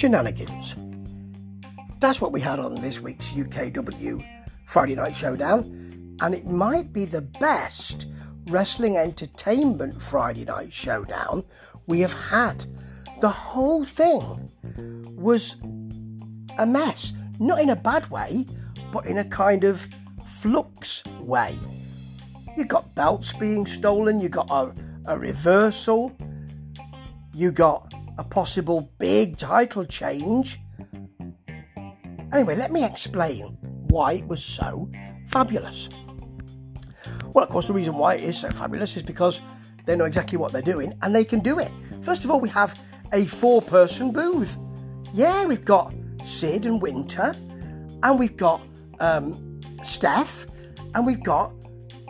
shenanigans. That's what we had on this week's UKW Friday Night Showdown, and it might be the best wrestling entertainment Friday Night Showdown we have had. The whole thing was a mess, not in a bad way, but in a kind of flux way. You got belts being stolen, you got a, a reversal, you got a possible big title change. Anyway, let me explain why it was so fabulous. Well, of course, the reason why it is so fabulous is because they know exactly what they're doing and they can do it. First of all, we have a four person booth. Yeah, we've got Sid and Winter, and we've got um, Steph, and we've got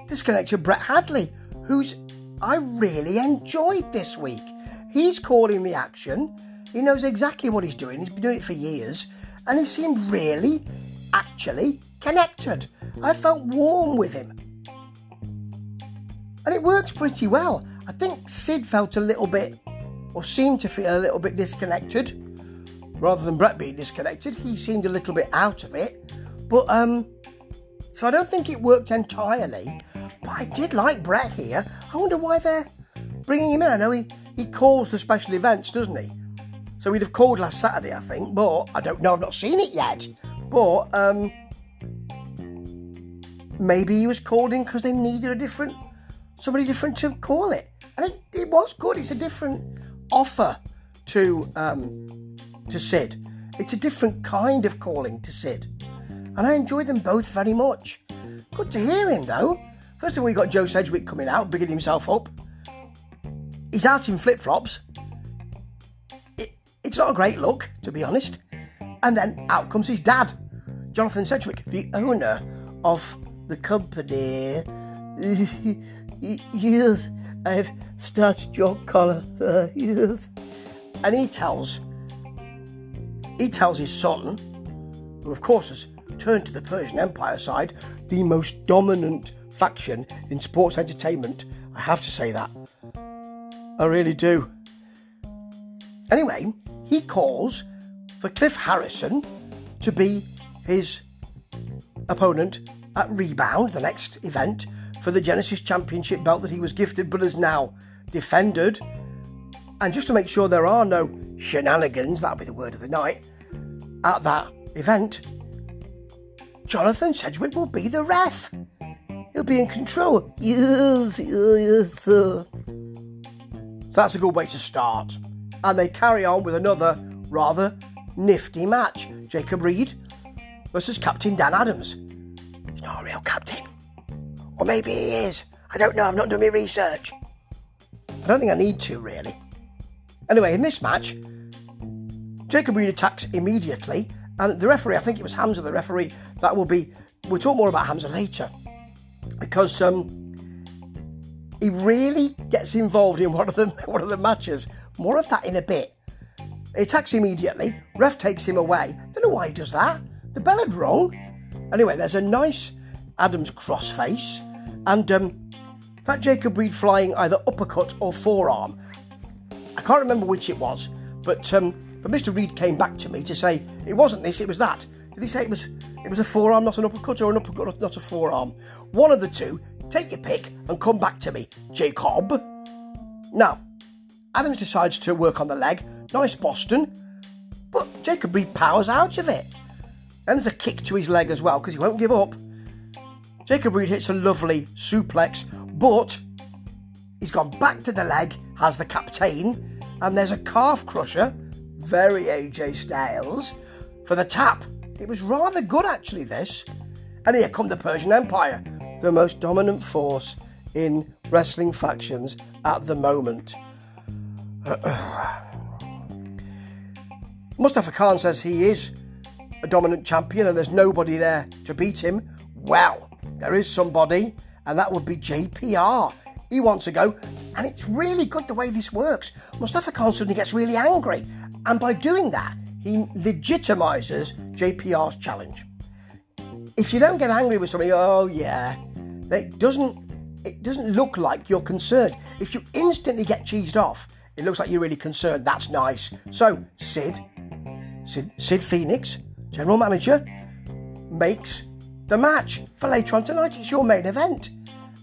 disconnected Brett Hadley, who's I really enjoyed this week. He's calling the action. He knows exactly what he's doing. He's been doing it for years, and he seemed really, actually connected. I felt warm with him. And it works pretty well. I think Sid felt a little bit, or seemed to feel a little bit disconnected. Rather than Brett being disconnected, he seemed a little bit out of it. But, um, so I don't think it worked entirely. But I did like Brett here. I wonder why they're bringing him in. I know he, he calls the special events, doesn't he? So he'd have called last Saturday, I think, but I don't know, I've not seen it yet. But um, maybe he was called in because they needed a different, somebody different to call it. And it, it was good. It's a different offer to um, to Sid. It's a different kind of calling to Sid. And I enjoy them both very much. Good to hear him though. First of all, we got Joe Sedgwick coming out, bigging himself up. He's out in flip flops. It, it's not a great look, to be honest. And then out comes his dad, Jonathan Sedgwick, the owner of the company. yes, I've starched your collar. Yes. And he tells, he tells his son, who of course has turned to the Persian Empire side, the most dominant faction in sports entertainment. I have to say that. I really do. Anyway, he calls for Cliff Harrison to be his opponent at Rebound, the next event, for the Genesis Championship belt that he was gifted but has now defended. And just to make sure there are no shenanigans, that'll be the word of the night, at that event, Jonathan Sedgwick will be the ref. He'll be in control. Yes, yes, sir. That's a good way to start. And they carry on with another rather nifty match. Jacob Reed versus Captain Dan Adams. He's not a real captain. Or maybe he is. I don't know, I've not done my research. I don't think I need to, really. Anyway, in this match, Jacob Reed attacks immediately, and the referee, I think it was Hamza, the referee, that will be. We'll talk more about Hamza later because um, he really gets involved in one of the one of the matches. More of that in a bit. He attacks immediately. Ref takes him away. Don't know why he does that. The bell had rung. Anyway, there's a nice Adams crossface, and um, that Jacob Reed flying either uppercut or forearm. I can't remember which it was, but um, but Mr. Reed came back to me to say it wasn't this, it was that. Did he say it was it was a forearm, not an uppercut, or an uppercut, not a forearm? One of the two. Take your pick and come back to me, Jacob. Now, Adams decides to work on the leg. Nice Boston. But Jacob Reed powers out of it. And there's a kick to his leg as well because he won't give up. Jacob Reed hits a lovely suplex, but he's gone back to the leg, has the captain, and there's a calf crusher, very AJ Styles, for the tap. It was rather good actually, this. And here come the Persian Empire, the most dominant force in wrestling factions at the moment. Mustafa Khan says he is a dominant champion and there's nobody there to beat him. Well, there is somebody, and that would be JPR. He wants to go, and it's really good the way this works. Mustafa Khan suddenly gets really angry, and by doing that, he legitimizes JPR's challenge. If you don't get angry with somebody, oh yeah, it doesn't it doesn't look like you're concerned. If you instantly get cheesed off, it looks like you're really concerned. That's nice. So, Sid, Sid, Sid Phoenix, general manager, makes the match for later on tonight. It's your main event.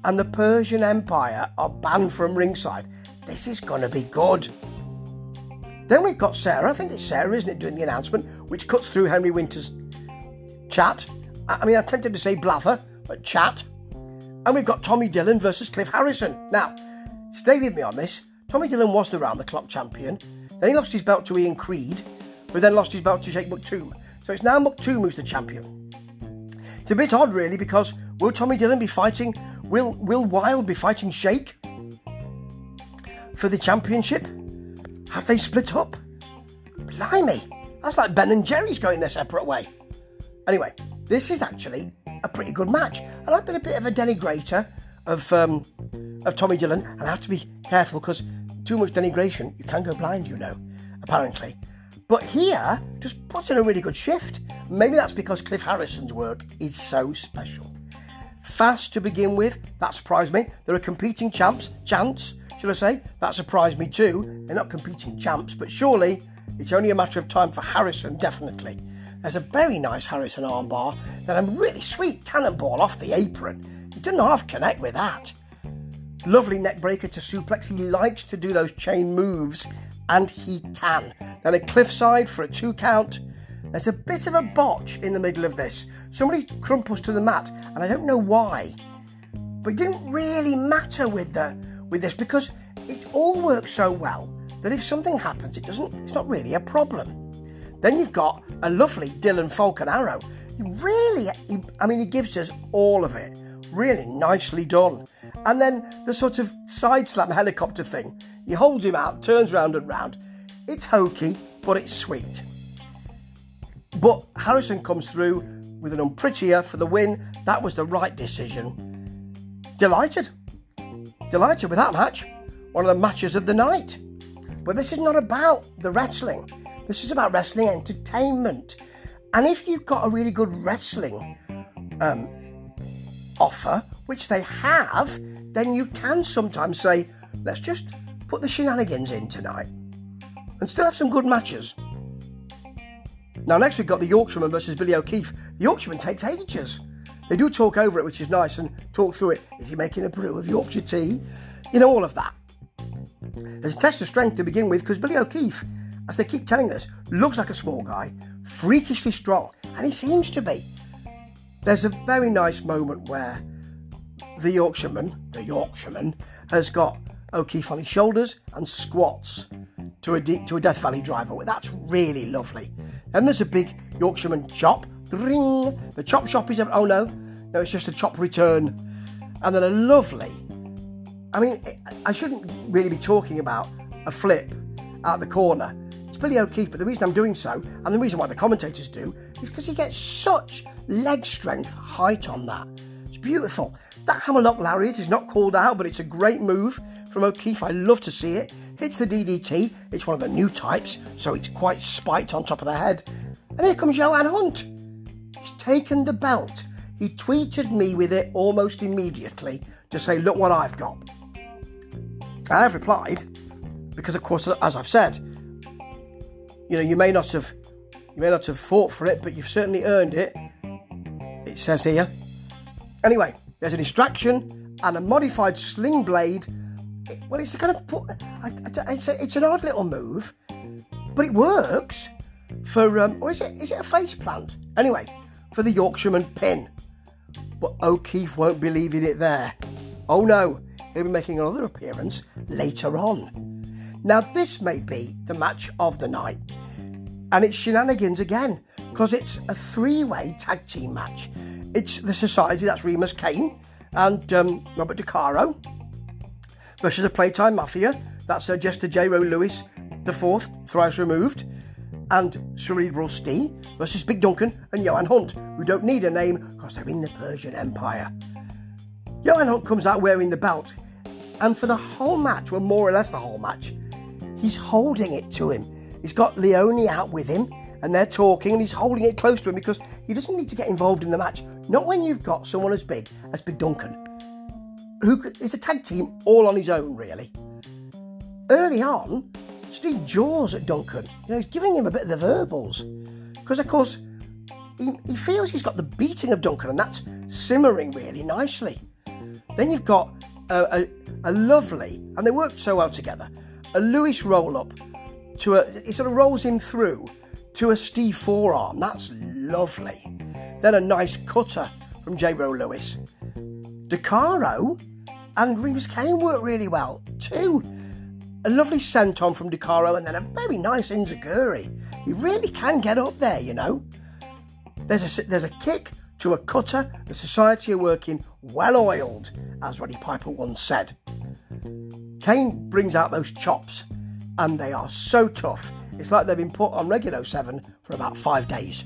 And the Persian Empire are banned from ringside. This is going to be good. Then we've got Sarah, I think it's Sarah, isn't it, doing the announcement, which cuts through Henry Winter's chat. I mean, I'm tempted to say blather, but chat. And we've got Tommy Dillon versus Cliff Harrison. Now, stay with me on this. Tommy Dillon was the round the clock champion. Then he lost his belt to Ian Creed, who then lost his belt to Jake Maktoum. So it's now Maktoum who's the champion. It's a bit odd, really, because will Tommy Dillon be fighting? Will Will Wild be fighting Shake for the championship? Have they split up? Blimey, that's like Ben and Jerry's going their separate way. Anyway, this is actually a pretty good match, and I've been a bit of a denigrator of um, of Tommy Dillon, and I have to be careful because too much denigration, you can go blind, you know, apparently. But here, just puts in a really good shift. Maybe that's because Cliff Harrison's work is so special. Fast to begin with, that surprised me. There are competing champs, chants, should I say? That surprised me too. They're not competing champs, but surely it's only a matter of time for Harrison, definitely. There's a very nice Harrison armbar, then a really sweet cannonball off the apron. He didn't half connect with that. Lovely neck breaker to suplex. He likes to do those chain moves, and he can. Then a cliffside for a two count. There's a bit of a botch in the middle of this. Somebody crumples to the mat, and I don't know why. But it didn't really matter with the with this because it all works so well that if something happens, it doesn't. It's not really a problem. Then you've got a lovely Dillon Falcon arrow. He really, he, I mean, he gives us all of it. Really nicely done. And then the sort of side slam helicopter thing. He holds him out, turns round and round. It's hokey, but it's sweet. But Harrison comes through with an unprettier for the win. That was the right decision. Delighted. Delighted with that match. One of the matches of the night. But this is not about the wrestling. This is about wrestling entertainment. And if you've got a really good wrestling um, offer, which they have, then you can sometimes say, let's just put the shenanigans in tonight and still have some good matches. Now, next we've got the Yorkshireman versus Billy O'Keefe. The Yorkshireman takes ages. They do talk over it, which is nice, and talk through it. Is he making a brew of Yorkshire tea? You know, all of that. There's a test of strength to begin with because Billy O'Keefe as they keep telling us, looks like a small guy, freakishly strong, and he seems to be. There's a very nice moment where the Yorkshireman, the Yorkshireman, has got O'Keefe on his shoulders and squats to a, to a Death Valley driver. That's really lovely. Then there's a big Yorkshireman chop. Ring. The chop shop is, oh no, no, it's just a chop return. And then a lovely, I mean, I shouldn't really be talking about a flip out the corner it's Billy O'Keefe, but the reason I'm doing so, and the reason why the commentators do, is because he gets such leg strength height on that. It's beautiful. That hammerlock lariat is not called out, but it's a great move from O'Keefe. I love to see it. Hits the DDT. It's one of the new types, so it's quite spiked on top of the head. And here comes Johan Hunt. He's taken the belt. He tweeted me with it almost immediately to say, Look what I've got. I have replied, because of course, as I've said, you know, you may not have you may not have fought for it, but you've certainly earned it. It says here. Anyway, there's a distraction and a modified sling blade. It, well, it's kind of. It's, a, it's an odd little move, but it works for. Um, or is it? Is it a face plant? Anyway, for the Yorkshireman pin. But O'Keefe won't be leaving it there. Oh no, he'll be making another appearance later on. Now, this may be the match of the night, and it's shenanigans again because it's a three way tag team match. It's the Society, that's Remus Kane and um, Robert DeCaro, versus the Playtime Mafia, that's uh, Jester J. Rowe Lewis, the fourth, thrice removed, and Cerebral Steve versus Big Duncan and Johan Hunt, who don't need a name because they're in the Persian Empire. Johan Hunt comes out wearing the belt, and for the whole match, well, more or less the whole match, he's holding it to him. He's got Leone out with him, and they're talking, and he's holding it close to him because he doesn't need to get involved in the match. Not when you've got someone as big as Big Duncan, who is a tag team all on his own, really. Early on, Steve jaws at Duncan. You know, he's giving him a bit of the verbals. Because, of course, he, he feels he's got the beating of Duncan, and that's simmering really nicely. Then you've got a, a, a lovely, and they worked so well together, a Lewis roll up to a, he sort of rolls him through to a Steve forearm. That's lovely. Then a nice cutter from J. Rowe Lewis. DeCaro and Remus Kane worked really well too. A lovely senton from DeCaro and then a very nice Enzuigiri. He really can get up there, you know. There's a, there's a kick to a cutter. The society are working well oiled, as Roddy Piper once said. Kane brings out those chops, and they are so tough. It's like they've been put on Regulo 7 for about five days.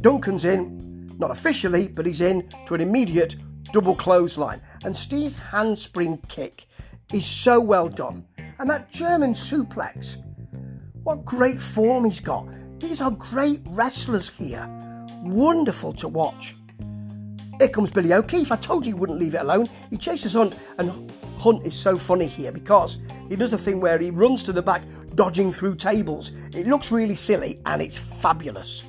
Duncan's in, not officially, but he's in to an immediate double clothesline. And Steve's handspring kick is so well done. And that German suplex, what great form he's got. These are great wrestlers here. Wonderful to watch. Here comes Billy O'Keefe. I told you he wouldn't leave it alone. He chases Hunt, and Hunt is so funny here because he does a thing where he runs to the back, dodging through tables. It looks really silly and it's fabulous.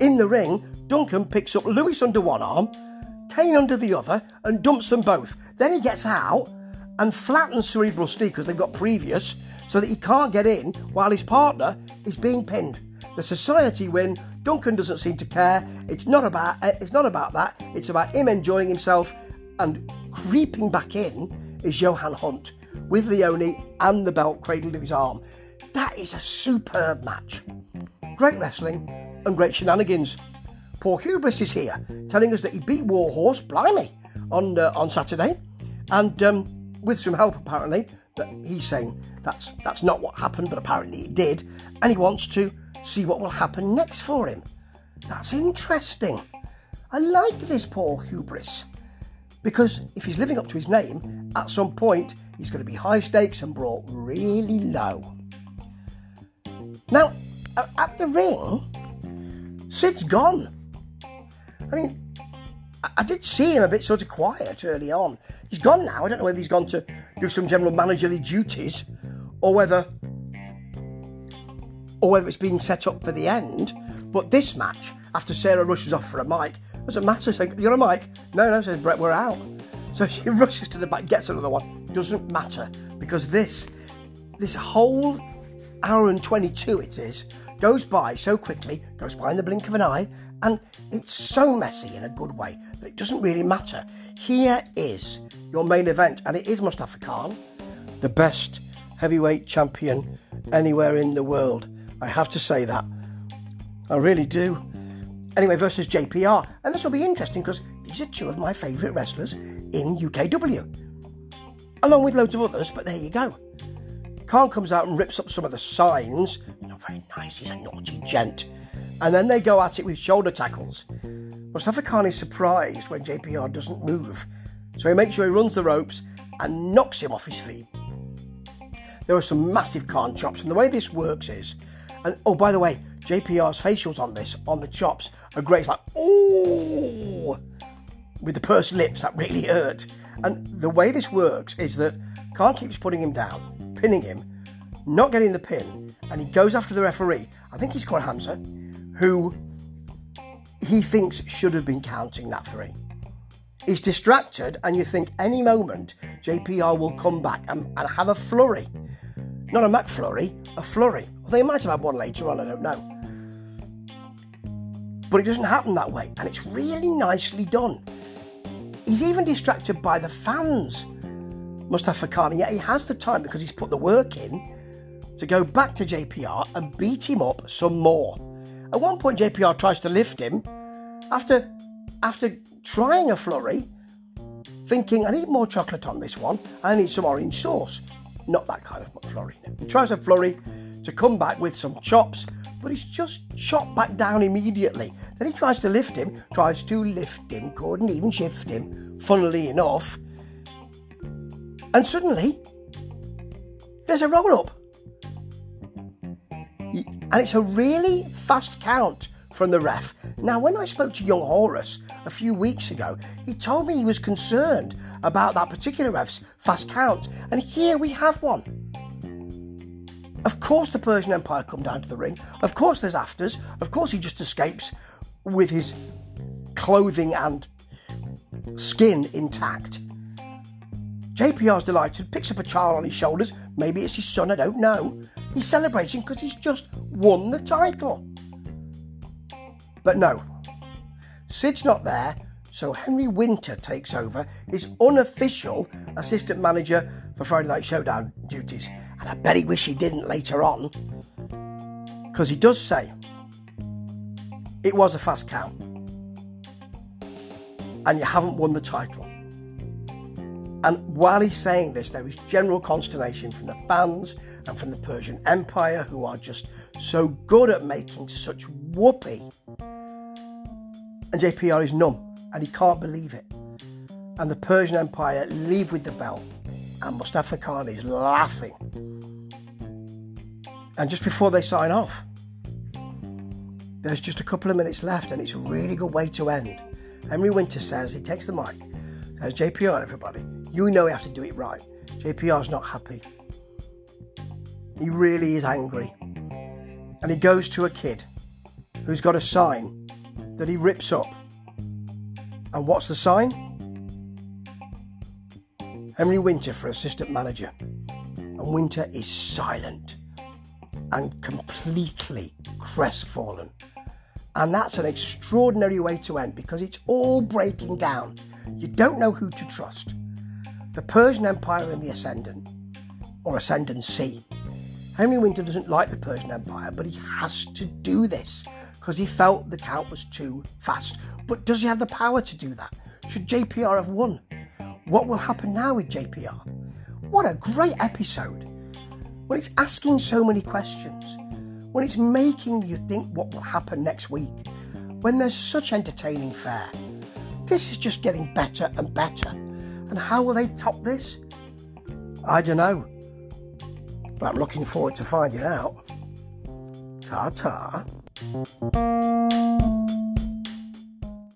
In the ring, Duncan picks up Lewis under one arm, Kane under the other, and dumps them both. Then he gets out and flattens Cerebral Steve because they've got previous, so that he can't get in while his partner is being pinned. The society win. Duncan doesn't seem to care. It's not about eh, it's not about that. It's about him enjoying himself and creeping back in is Johan Hunt with Leone and the belt cradled in his arm. That is a superb match. Great wrestling and great shenanigans. Paul Hubris is here, telling us that he beat Warhorse, blimey, on uh, on Saturday, and um, with some help apparently. That he's saying that's that's not what happened, but apparently it did, and he wants to see what will happen next for him. That's interesting. I like this Paul Hubris because if he's living up to his name, at some point he's going to be high stakes and brought really low. Now, at the ring, Sid's gone. I mean, I did see him a bit sort of quiet early on. He's gone now. I don't know whether he's gone to do some general managerly duties or whether or whether it's being set up for the end. But this match, after Sarah rushes off for a mic, doesn't matter. Say, you're a mic. No, no, says Brett, we're out. So she rushes to the back, gets another one. Doesn't matter because this, this whole hour and 22 it is, goes by so quickly, goes by in the blink of an eye, and it's so messy in a good way that it doesn't really matter. Here is your main event, and it is Mustafa Khan, the best heavyweight champion anywhere in the world. I have to say that. I really do. Anyway, versus JPR. And this will be interesting because these are two of my favourite wrestlers in UKW. Along with loads of others, but there you go. Khan comes out and rips up some of the signs. Not very nice, he's a naughty gent. And then they go at it with shoulder tackles. Mustafa Khan is surprised when JPR doesn't move, so he makes sure he runs the ropes and knocks him off his feet. There are some massive Khan chops, and the way this works is and oh, by the way, JPR's facials on this, on the chops, are great. It's like, oh, with the pursed lips, that really hurt. And the way this works is that Khan keeps putting him down, pinning him, not getting the pin, and he goes after the referee. I think he's called Hamza, who he thinks should have been counting that three. He's distracted, and you think any moment JPR will come back and, and have a flurry. Not a McFlurry, a flurry. Well, they might have had one later on, I don't know. But it doesn't happen that way, and it's really nicely done. He's even distracted by the fans, Mustafa Khan, and yet he has the time because he's put the work in to go back to JPR and beat him up some more. At one point, JPR tries to lift him after after trying a flurry, thinking, I need more chocolate on this one, I need some orange sauce. Not that kind of McFlurry. He tries a flurry to come back with some chops, but he's just shot back down immediately. Then he tries to lift him, tries to lift him, couldn't even shift him, funnily enough. And suddenly, there's a roll up. And it's a really fast count from the ref. Now, when I spoke to young Horus a few weeks ago, he told me he was concerned about that particular ref's fast count, and here we have one. Of course, the Persian Empire come down to the ring. Of course, there's afters. Of course, he just escapes with his clothing and skin intact. JPR's delighted, picks up a child on his shoulders. Maybe it's his son, I don't know. He's celebrating because he's just won the title. But no, Sid's not there, so Henry Winter takes over his unofficial assistant manager for Friday Night Showdown duties. And I bet he wish he didn't later on, because he does say it was a fast count and you haven't won the title. And while he's saying this, there is general consternation from the fans and from the Persian Empire, who are just so good at making such whoopee. And JPR is numb and he can't believe it. And the Persian Empire leave with the belt, and Mustafa Khan is laughing. And just before they sign off, there's just a couple of minutes left, and it's a really good way to end. Henry Winter says, he takes the mic, says, JPR, everybody, you know we have to do it right. JPR's not happy. He really is angry. And he goes to a kid who's got a sign that he rips up. And what's the sign? Henry Winter for assistant manager. And Winter is silent and completely crestfallen. And that's an extraordinary way to end because it's all breaking down. You don't know who to trust. The Persian Empire in the Ascendant, or Ascendancy. Henry Winter doesn't like the Persian Empire, but he has to do this because he felt the count was too fast. But does he have the power to do that? Should JPR have won? What will happen now with JPR? What a great episode! When it's asking so many questions when it's making you think what will happen next week, when there's such entertaining fare. This is just getting better and better. And how will they top this? I don't know. But I'm looking forward to finding out. Ta ta.